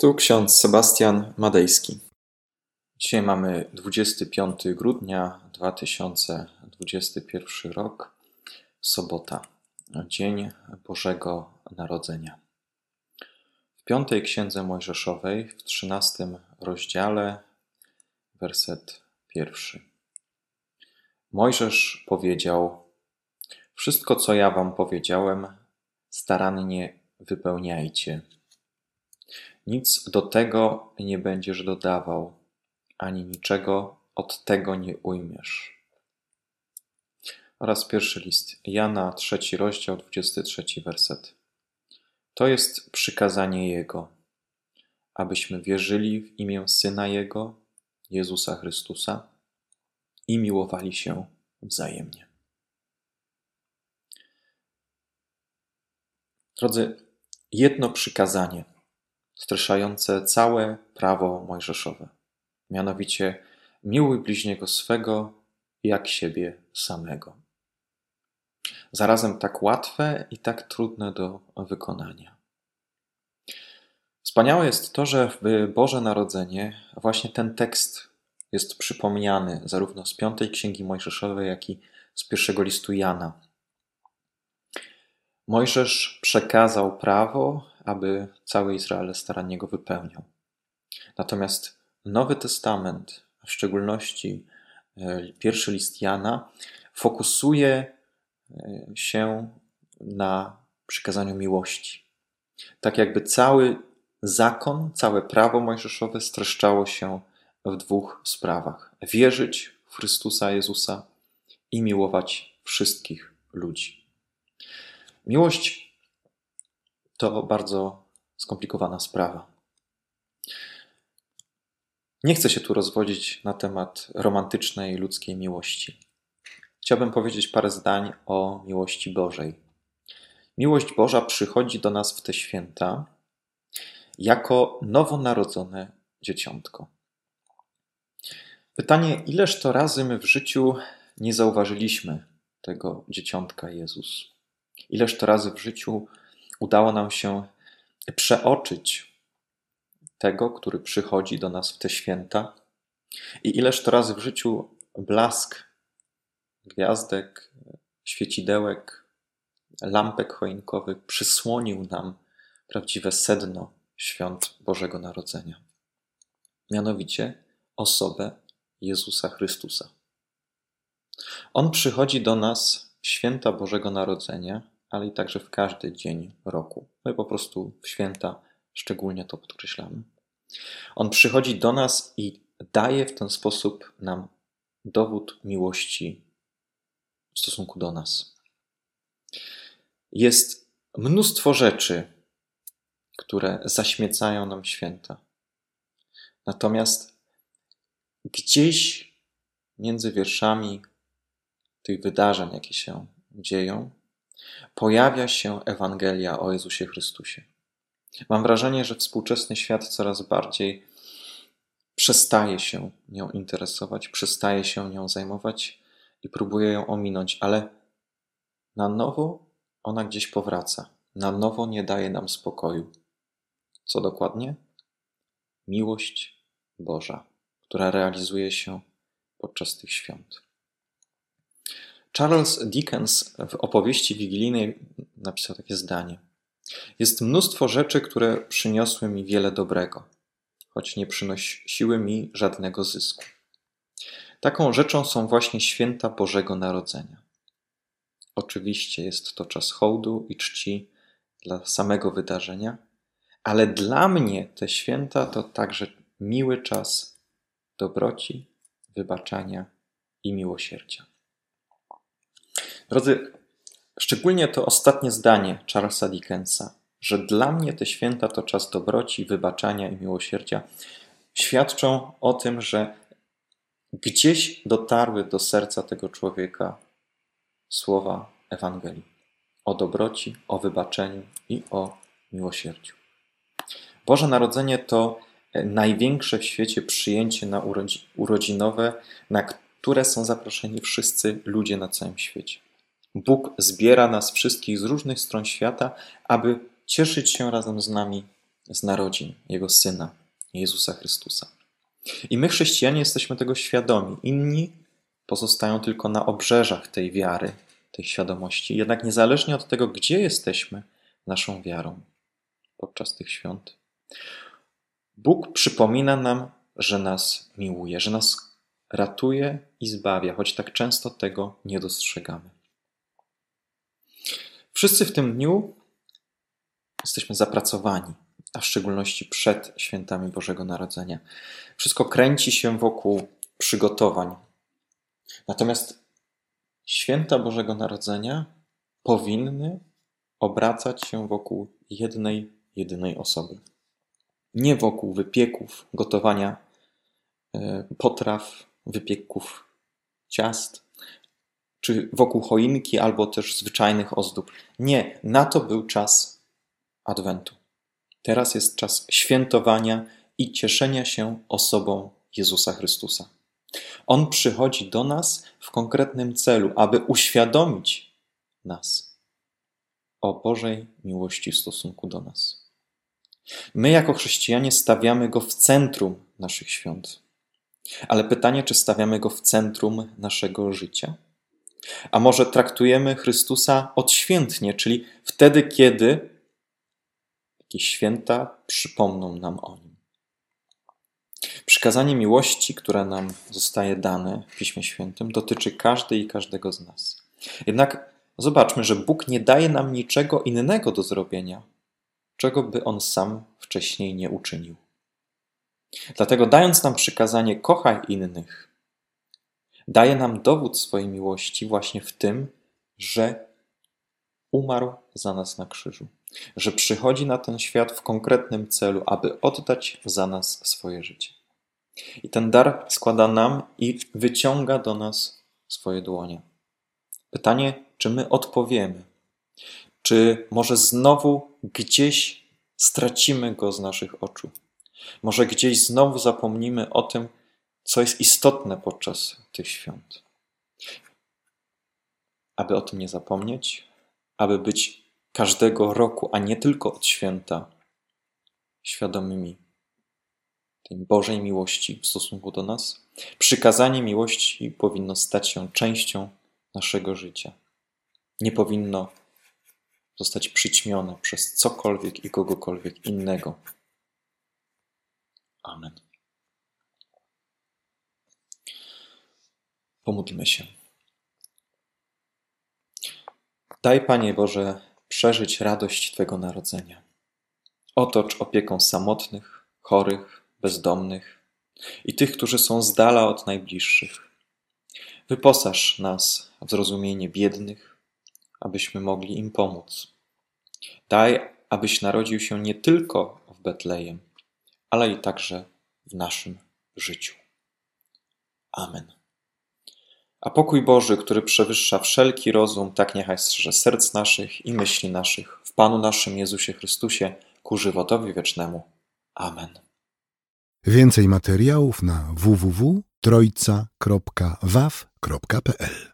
Tu ksiądz Sebastian Madejski. Dzisiaj mamy 25 grudnia 2021 rok, sobota, Dzień Bożego Narodzenia. W piątej księdze Mojżeszowej, w 13 rozdziale, werset pierwszy. Mojżesz powiedział: Wszystko, co ja wam powiedziałem, starannie wypełniajcie nic do tego nie będziesz dodawał, ani niczego od tego nie ujmiesz. Oraz pierwszy list Jana, trzeci rozdział, dwudziesty trzeci werset. To jest przykazanie Jego, abyśmy wierzyli w imię Syna Jego, Jezusa Chrystusa i miłowali się wzajemnie. Drodzy, jedno przykazanie – streszające całe prawo mojżeszowe. Mianowicie, miłuj bliźniego swego jak siebie samego. Zarazem tak łatwe i tak trudne do wykonania. Wspaniałe jest to, że w Boże Narodzenie właśnie ten tekst jest przypomniany zarówno z piątej księgi Mojżeszowej, jak i z pierwszego listu Jana. Mojżesz przekazał prawo, aby cały Izrael starannie go wypełniał. Natomiast Nowy Testament, w szczególności e, pierwszy list Jana, fokusuje e, się na przykazaniu miłości. Tak jakby cały zakon, całe prawo mojżeszowe streszczało się w dwóch sprawach: wierzyć w Chrystusa Jezusa i miłować wszystkich ludzi. Miłość to bardzo skomplikowana sprawa. Nie chcę się tu rozwodzić na temat romantycznej ludzkiej miłości. Chciałbym powiedzieć parę zdań o miłości Bożej. Miłość Boża przychodzi do nas w te święta jako nowonarodzone dzieciątko. Pytanie, ileż to razy my w życiu nie zauważyliśmy tego dzieciątka Jezus? Ileż to razy w życiu udało nam się przeoczyć tego, który przychodzi do nas w te święta. I ileż to razy w życiu blask gwiazdek, świecidełek, lampek choinkowych przysłonił nam prawdziwe sedno świąt Bożego Narodzenia. Mianowicie osobę Jezusa Chrystusa. On przychodzi do nas święta Bożego Narodzenia ale i także w każdy dzień roku. My po prostu w święta szczególnie to podkreślamy. On przychodzi do nas i daje w ten sposób nam dowód miłości w stosunku do nas. Jest mnóstwo rzeczy, które zaśmiecają nam święta. Natomiast gdzieś między wierszami tych wydarzeń, jakie się dzieją, pojawia się Ewangelia o Jezusie Chrystusie. Mam wrażenie, że współczesny świat coraz bardziej przestaje się nią interesować, przestaje się nią zajmować i próbuje ją ominąć, ale na nowo ona gdzieś powraca. Na nowo nie daje nam spokoju. Co dokładnie? Miłość Boża, która realizuje się podczas tych świąt. Charles Dickens w opowieści wigilijnej napisał takie zdanie. Jest mnóstwo rzeczy, które przyniosły mi wiele dobrego, choć nie przynosiły mi żadnego zysku. Taką rzeczą są właśnie święta Bożego Narodzenia. Oczywiście jest to czas hołdu i czci dla samego wydarzenia, ale dla mnie te święta to także miły czas dobroci, wybaczania i miłosierdzia. Drodzy, szczególnie to ostatnie zdanie Charlesa Dickensa, że dla mnie te święta to czas dobroci, wybaczania i miłosierdzia, świadczą o tym, że gdzieś dotarły do serca tego człowieka słowa Ewangelii o dobroci, o wybaczeniu i o miłosierdziu. Boże Narodzenie to największe w świecie przyjęcie na urodzinowe, na które są zaproszeni wszyscy ludzie na całym świecie. Bóg zbiera nas wszystkich z różnych stron świata, aby cieszyć się razem z nami z narodzin Jego Syna, Jezusa Chrystusa. I my, chrześcijanie, jesteśmy tego świadomi. Inni pozostają tylko na obrzeżach tej wiary, tej świadomości. Jednak niezależnie od tego, gdzie jesteśmy naszą wiarą podczas tych świąt, Bóg przypomina nam, że nas miłuje, że nas ratuje i zbawia, choć tak często tego nie dostrzegamy. Wszyscy w tym dniu jesteśmy zapracowani, a w szczególności przed świętami Bożego Narodzenia. Wszystko kręci się wokół przygotowań. Natomiast święta Bożego Narodzenia powinny obracać się wokół jednej, jedynej osoby. Nie wokół wypieków, gotowania e, potraw, wypieków ciast, czy wokół choinki, albo też zwyczajnych ozdób. Nie, na to był czas Adwentu. Teraz jest czas świętowania i cieszenia się osobą Jezusa Chrystusa. On przychodzi do nas w konkretnym celu, aby uświadomić nas o Bożej miłości w stosunku do nas. My, jako chrześcijanie, stawiamy go w centrum naszych świąt. Ale pytanie, czy stawiamy go w centrum naszego życia? A może traktujemy Chrystusa odświętnie, czyli wtedy, kiedy jakieś święta przypomną nam o nim. Przykazanie miłości, które nam zostaje dane w Piśmie Świętym, dotyczy każdej i każdego z nas. Jednak zobaczmy, że Bóg nie daje nam niczego innego do zrobienia, czego by On sam wcześniej nie uczynił. Dlatego, dając nam przykazanie kochaj innych, daje nam dowód swojej miłości właśnie w tym, że umarł za nas na krzyżu, że przychodzi na ten świat w konkretnym celu, aby oddać za nas swoje życie. I ten dar składa nam i wyciąga do nas swoje dłonie. Pytanie, czy my odpowiemy? Czy może znowu gdzieś stracimy go z naszych oczu? Może gdzieś znowu zapomnimy o tym, co jest istotne podczas tych świąt. Aby o tym nie zapomnieć, aby być każdego roku, a nie tylko od święta, świadomymi tej Bożej miłości w stosunku do nas, przykazanie miłości powinno stać się częścią naszego życia. Nie powinno zostać przyćmione przez cokolwiek i kogokolwiek innego. Amen. Pomódlmy się. Daj, Panie Boże, przeżyć radość Twego narodzenia. Otocz opieką samotnych, chorych, bezdomnych i tych, którzy są z dala od najbliższych. Wyposaż nas w zrozumienie biednych, abyśmy mogli im pomóc. Daj, abyś narodził się nie tylko w Betlejem, ale i także w naszym życiu. Amen. A pokój Boży, który przewyższa wszelki rozum, tak niechaj strzeże serc naszych i myśli naszych w Panu naszym Jezusie Chrystusie ku żywotowi wiecznemu. Amen. Więcej materiałów na www.trojca.waw.pl